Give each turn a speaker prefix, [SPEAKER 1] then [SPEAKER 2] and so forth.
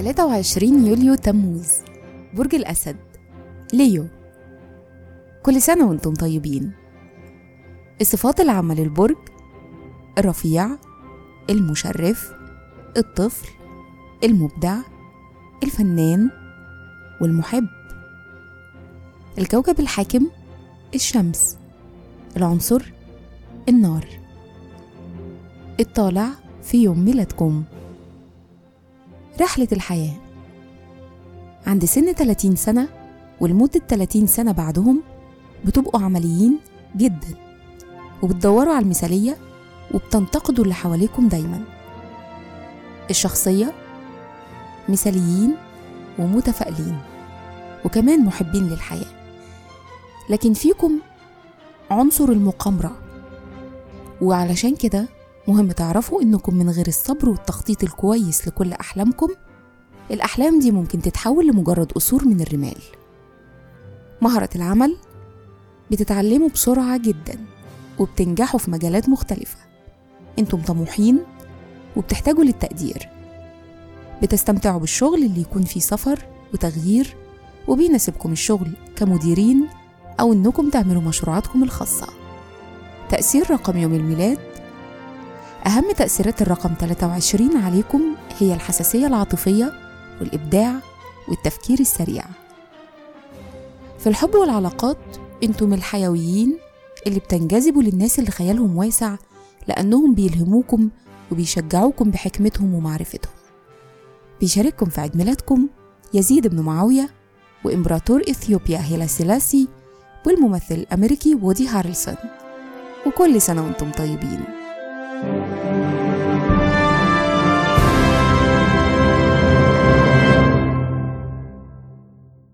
[SPEAKER 1] 23 يوليو تموز برج الأسد ليو. كل سنة وأنتم طيبين. الصفات العامة للبرج الرفيع المشرف الطفل المبدع الفنان والمحب. الكوكب الحاكم الشمس. العنصر النار. الطالع في يوم ميلادكم. رحلة الحياة. عند سن 30 سنة ولمدة 30 سنة بعدهم بتبقوا عمليين جدا وبتدوروا على المثالية وبتنتقدوا اللي حواليكم دايما. الشخصية مثاليين ومتفائلين وكمان محبين للحياة. لكن فيكم عنصر المقامرة. وعلشان كده مهم تعرفوا إنكم من غير الصبر والتخطيط الكويس لكل أحلامكم. الأحلام دي ممكن تتحول لمجرد قصور من الرمال. مهرة العمل بتتعلموا بسرعة جدا وبتنجحوا في مجالات مختلفة. إنتم طموحين وبتحتاجوا للتقدير. بتستمتعوا بالشغل اللي يكون فيه سفر وتغيير وبيناسبكم الشغل كمديرين أو إنكم تعملوا مشروعاتكم الخاصة. تأثير رقم يوم الميلاد أهم تأثيرات الرقم 23 عليكم هي الحساسية العاطفية والإبداع والتفكير السريع. في الحب والعلاقات أنتم الحيويين اللي بتنجذبوا للناس اللي خيالهم واسع لأنهم بيلهموكم وبيشجعوكم بحكمتهم ومعرفتهم. بيشارككم في عيد ميلادكم يزيد بن معاوية وإمبراطور إثيوبيا هيلا سيلاسي والممثل الأمريكي وودي هارلسون. وكل سنة وأنتم طيبين. Música